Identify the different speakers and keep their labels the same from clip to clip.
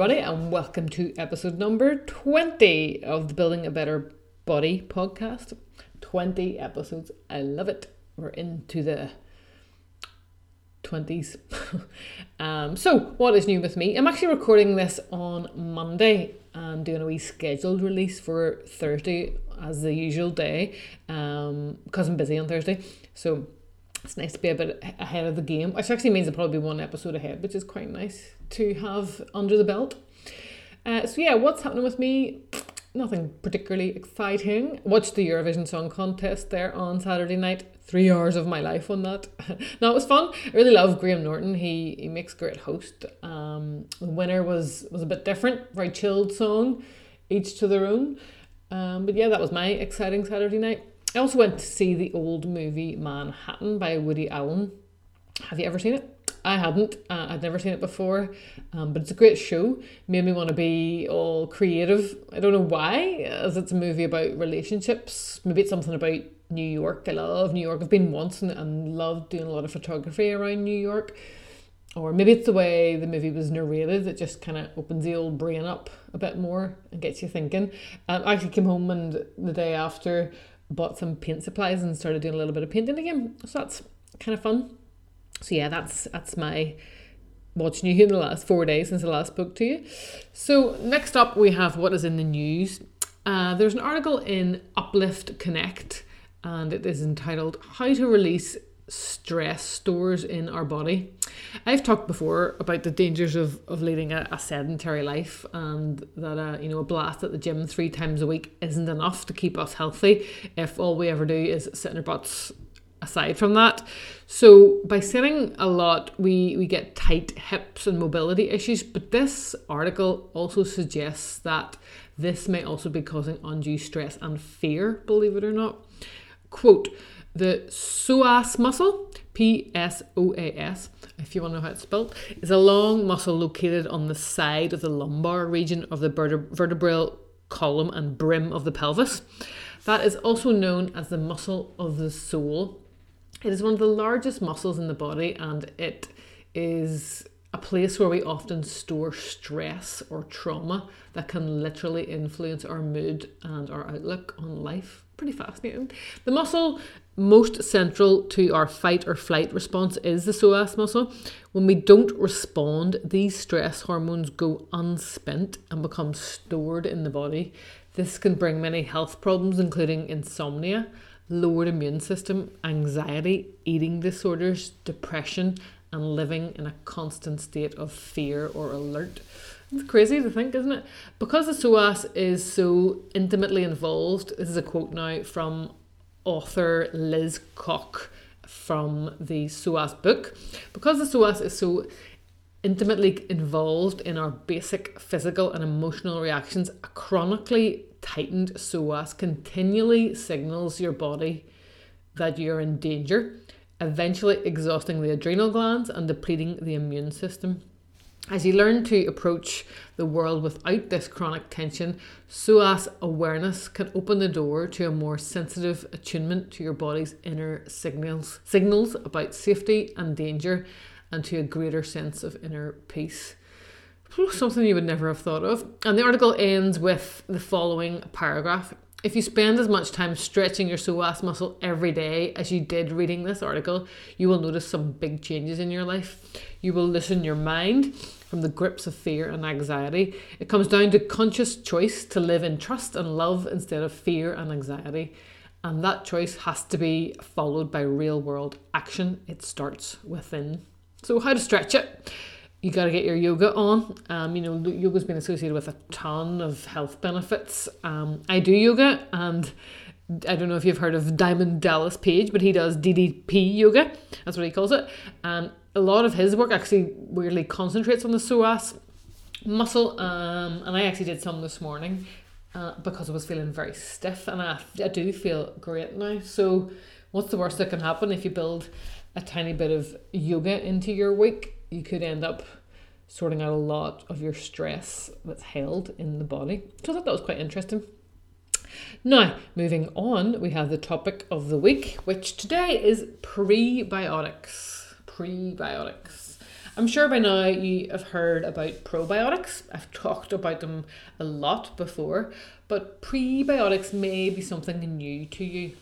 Speaker 1: everybody, and welcome to episode number 20 of the Building a Better Body podcast. 20 episodes. I love it. We're into the 20s. um, so, what is new with me? I'm actually recording this on Monday and doing a wee scheduled release for Thursday as the usual day um, because I'm busy on Thursday. So, it's nice to be a bit ahead of the game, which actually means I'll probably be one episode ahead, which is quite nice to have under the belt. Uh, so yeah, what's happening with me? Nothing particularly exciting. Watched the Eurovision Song Contest there on Saturday night. Three hours of my life on that. no, it was fun. I really love Graham Norton. He he makes great host. Um, the winner was was a bit different, very chilled song, each to their own. Um, but yeah, that was my exciting Saturday night. I also went to see the old movie Manhattan by Woody Allen. Have you ever seen it? I hadn't. Uh, I'd never seen it before, um, but it's a great show. Made me want to be all creative. I don't know why, as it's a movie about relationships. Maybe it's something about New York. I love New York. I've been once and, and loved doing a lot of photography around New York. Or maybe it's the way the movie was narrated that just kind of opens the old brain up a bit more and gets you thinking. Um, I actually came home and the day after bought some paint supplies and started doing a little bit of painting again. So that's kind of fun so yeah, that's that's my what's new in the last four days since I last spoke to you. So next up, we have what is in the news. Uh, there's an article in Uplift Connect, and it is entitled "How to Release Stress Stores in Our Body." I've talked before about the dangers of, of leading a, a sedentary life, and that uh, you know a blast at the gym three times a week isn't enough to keep us healthy if all we ever do is sit in our butts aside from that. So by sitting a lot, we, we get tight hips and mobility issues. But this article also suggests that this may also be causing undue stress and fear, believe it or not. Quote, the psoas muscle, P S O A S, if you want to know how it's spelled, is a long muscle located on the side of the lumbar region of the vertebral column and brim of the pelvis. That is also known as the muscle of the soul it is one of the largest muscles in the body and it is a place where we often store stress or trauma that can literally influence our mood and our outlook on life. Pretty fascinating. The muscle most central to our fight or flight response is the psoas muscle. When we don't respond, these stress hormones go unspent and become stored in the body. This can bring many health problems, including insomnia, lowered immune system, anxiety, eating disorders, depression, and living in a constant state of fear or alert. It's crazy to think, isn't it? Because the psoas is so intimately involved, this is a quote now from author Liz Koch from the psoas book. Because the psoas is so intimately involved in our basic physical and emotional reactions, a chronically tightened psoas continually signals your body that you're in danger, eventually exhausting the adrenal glands and depleting the immune system. As you learn to approach the world without this chronic tension, psoas awareness can open the door to a more sensitive attunement to your body's inner signals, signals about safety and danger, and to a greater sense of inner peace. Something you would never have thought of. And the article ends with the following paragraph. If you spend as much time stretching your psoas muscle every day as you did reading this article, you will notice some big changes in your life. You will loosen your mind from the grips of fear and anxiety. It comes down to conscious choice to live in trust and love instead of fear and anxiety. And that choice has to be followed by real world action. It starts within. So, how to stretch it? you got to get your yoga on. Um, you know, yoga's been associated with a ton of health benefits. Um, I do yoga, and I don't know if you've heard of Diamond Dallas Page, but he does DDP yoga. That's what he calls it. And a lot of his work actually weirdly concentrates on the psoas muscle. Um, and I actually did some this morning uh, because I was feeling very stiff, and I, I do feel great now. So, what's the worst that can happen if you build a tiny bit of yoga into your week? you could end up sorting out a lot of your stress that's held in the body. So I thought that was quite interesting. Now, moving on, we have the topic of the week, which today is prebiotics. Prebiotics. I'm sure by now you have heard about probiotics. I've talked about them a lot before, but prebiotics may be something new to you.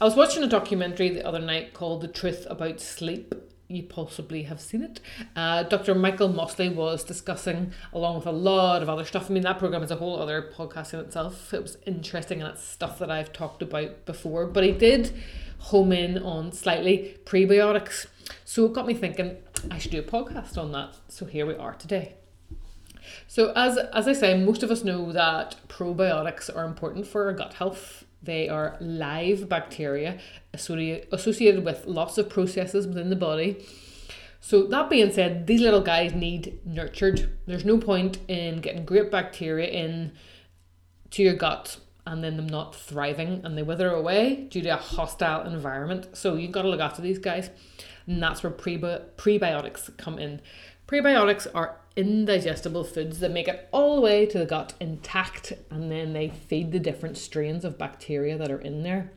Speaker 1: I was watching a documentary the other night called The Truth About Sleep. You possibly have seen it. Uh, Dr. Michael Mosley was discussing, along with a lot of other stuff. I mean, that program is a whole other podcast in itself. It was interesting and it's stuff that I've talked about before. But he did home in on slightly prebiotics. So it got me thinking I should do a podcast on that. So here we are today. So as as I say, most of us know that probiotics are important for our gut health. They are live bacteria associated with lots of processes within the body. So that being said, these little guys need nurtured. There's no point in getting great bacteria in to your gut and then them not thriving and they wither away due to a hostile environment. So you've got to look after these guys. And that's where prebi- prebiotics come in. Prebiotics are indigestible foods that make it all the way to the gut intact and then they feed the different strains of bacteria that are in there.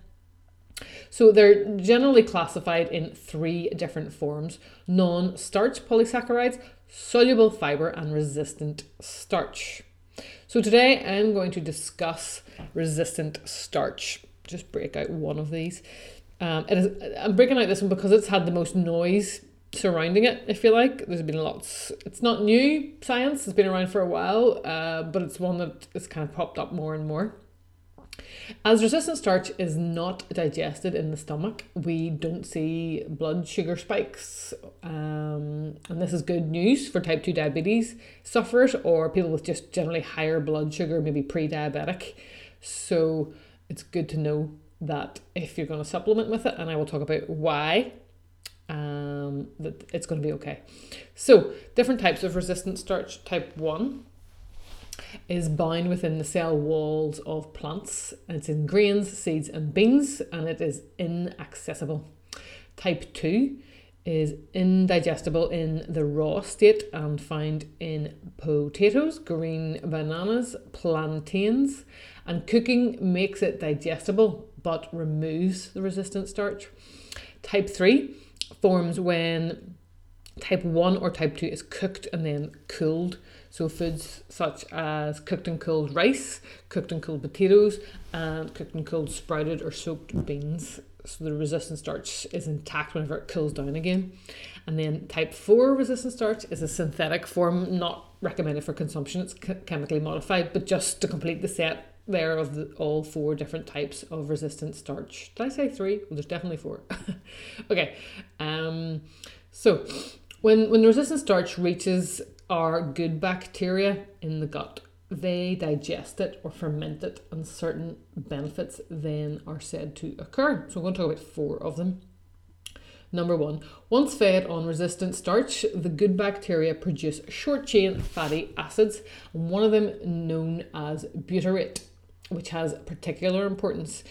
Speaker 1: So they're generally classified in three different forms non starch polysaccharides, soluble fiber, and resistant starch. So today I'm going to discuss resistant starch. Just break out one of these. Um, it is, I'm breaking out this one because it's had the most noise surrounding it, if you like. There's been lots. It's not new science, it's been around for a while, uh, but it's one that has kind of popped up more and more. As resistant starch is not digested in the stomach, we don't see blood sugar spikes. Um, and this is good news for type 2 diabetes sufferers or people with just generally higher blood sugar, maybe pre diabetic. So it's good to know that if you're going to supplement with it, and I will talk about why um, that it's going to be okay. So, different types of resistant starch. Type 1 is bound within the cell walls of plants. It's in grains, seeds, and beans, and it is inaccessible. Type 2 is indigestible in the raw state and found in potatoes, green bananas, plantains, and cooking makes it digestible but removes the resistant starch. Type 3 forms when type 1 or type 2 is cooked and then cooled. So, foods such as cooked and cooled rice, cooked and cooled potatoes, and cooked and cooled sprouted or soaked beans. So, the resistant starch is intact whenever it cools down again. And then, type 4 resistant starch is a synthetic form, not recommended for consumption. It's chemically modified, but just to complete the set there of the, all four different types of resistant starch. Did I say three? Well, there's definitely four. okay. Um, so when when the resistant starch reaches our good bacteria in the gut, they digest it or ferment it, and certain benefits then are said to occur. So I'm going to talk about four of them. Number one, once fed on resistant starch, the good bacteria produce short chain fatty acids, one of them known as butyrate which has particular importance.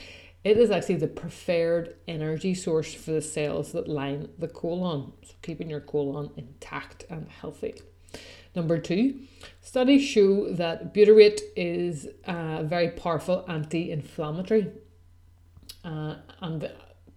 Speaker 1: It is actually the preferred energy source for the cells that line the colon, so keeping your colon intact and healthy. Number two, studies show that butyrate is a very powerful anti inflammatory uh, and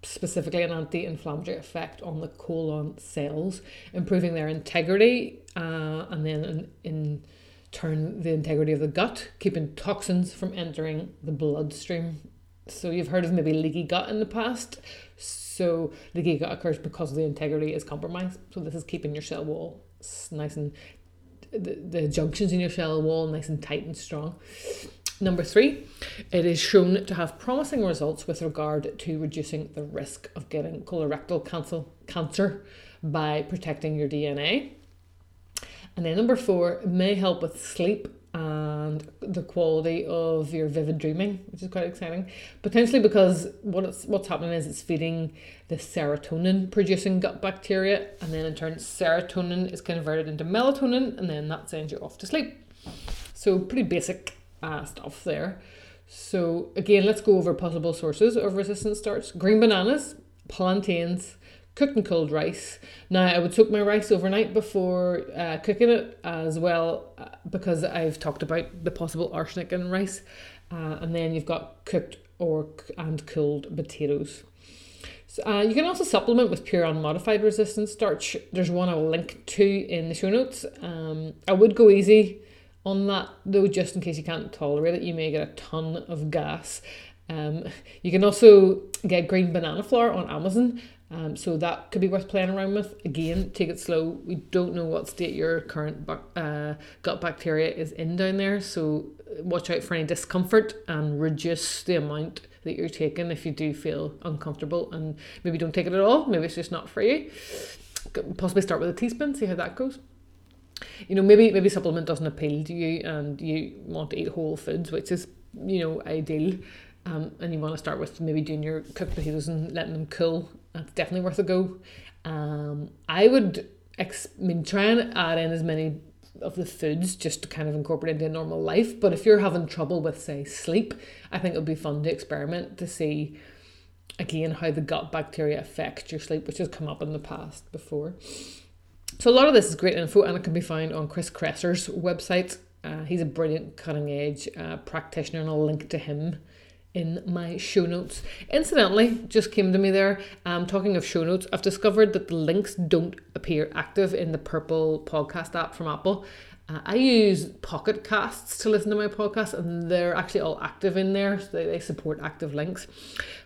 Speaker 1: specifically an anti inflammatory effect on the colon cells, improving their integrity uh, and then in, in turn the integrity of the gut, keeping toxins from entering the bloodstream. So you've heard of maybe leaky gut in the past. So leaky gut occurs because the integrity is compromised. So this is keeping your cell wall nice and the, the junctions in your cell wall nice and tight and strong. Number three, it is shown to have promising results with regard to reducing the risk of getting colorectal cancer, cancer by protecting your DNA. And then number four may help with sleep uh, and the quality of your vivid dreaming, which is quite exciting. Potentially because what it's, what's happening is it's feeding the serotonin producing gut bacteria, and then in turn, serotonin is converted into melatonin, and then that sends you off to sleep. So, pretty basic uh, stuff there. So, again, let's go over possible sources of resistant starch green bananas, plantains, cooked and cold rice. Now, I would soak my rice overnight before uh, cooking it as well uh, because I've talked about the possible arsenic in rice. Uh, and then you've got cooked or and cooled potatoes. So, uh, you can also supplement with pure unmodified resistant starch. There's one I'll link to in the show notes. Um, I would go easy on that though, just in case you can't tolerate it. You may get a ton of gas. Um, you can also get green banana flour on Amazon. Um, so that could be worth playing around with. Again, take it slow. We don't know what state your current uh, gut bacteria is in down there. So watch out for any discomfort and reduce the amount that you're taking if you do feel uncomfortable and maybe don't take it at all. Maybe it's just not for you. Possibly start with a teaspoon, see how that goes. You know, maybe maybe supplement doesn't appeal to you and you want to eat whole foods, which is, you know, ideal. Um, and you want to start with maybe doing your cooked potatoes and letting them cool. That's definitely worth a go. Um, I would ex- I mean, try and add in as many of the foods just to kind of incorporate into normal life. But if you're having trouble with, say, sleep, I think it would be fun to experiment to see again how the gut bacteria affect your sleep, which has come up in the past before. So a lot of this is great info and it can be found on Chris Kresser's website. Uh, he's a brilliant cutting edge uh, practitioner and I'll link to him in my show notes. Incidentally, just came to me there, um, talking of show notes, I've discovered that the links don't appear active in the purple podcast app from Apple. Uh, I use Pocket Casts to listen to my podcast, and they're actually all active in there. So they, they support active links.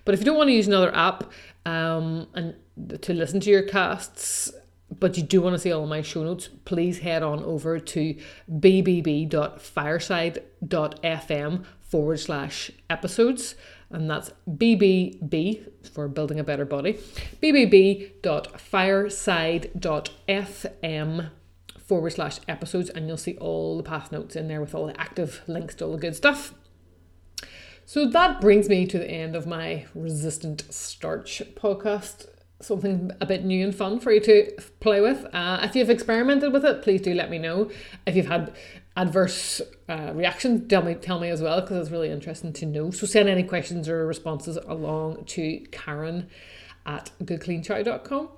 Speaker 1: But if you don't want to use another app um, and to listen to your casts, but you do want to see all my show notes, please head on over to bbb.fireside.fm forward slash episodes. And that's BBB for building a better body. bbb.fireside.fm forward slash episodes. And you'll see all the path notes in there with all the active links to all the good stuff. So that brings me to the end of my resistant starch podcast something a bit new and fun for you to play with. Uh, if you've experimented with it, please do let me know. If you've had adverse uh, reactions, tell me tell me as well because it's really interesting to know. So send any questions or responses along to Karen at goodcleanchow.com.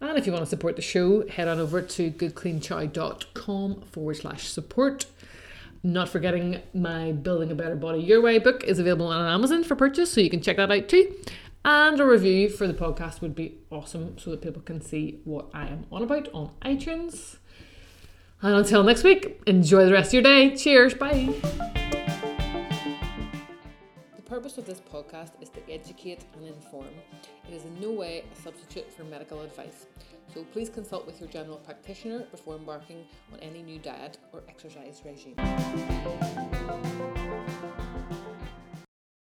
Speaker 1: And if you want to support the show, head on over to goodcleanchow.com forward slash support. Not forgetting my Building a Better Body Your Way book is available on Amazon for purchase, so you can check that out too. And a review for the podcast would be awesome so that people can see what I am on about on iTunes. And until next week, enjoy the rest of your day. Cheers. Bye. The purpose of this podcast is to educate and inform. It is in no way a substitute for medical advice. So please consult with your general practitioner before embarking on any new diet or exercise regime.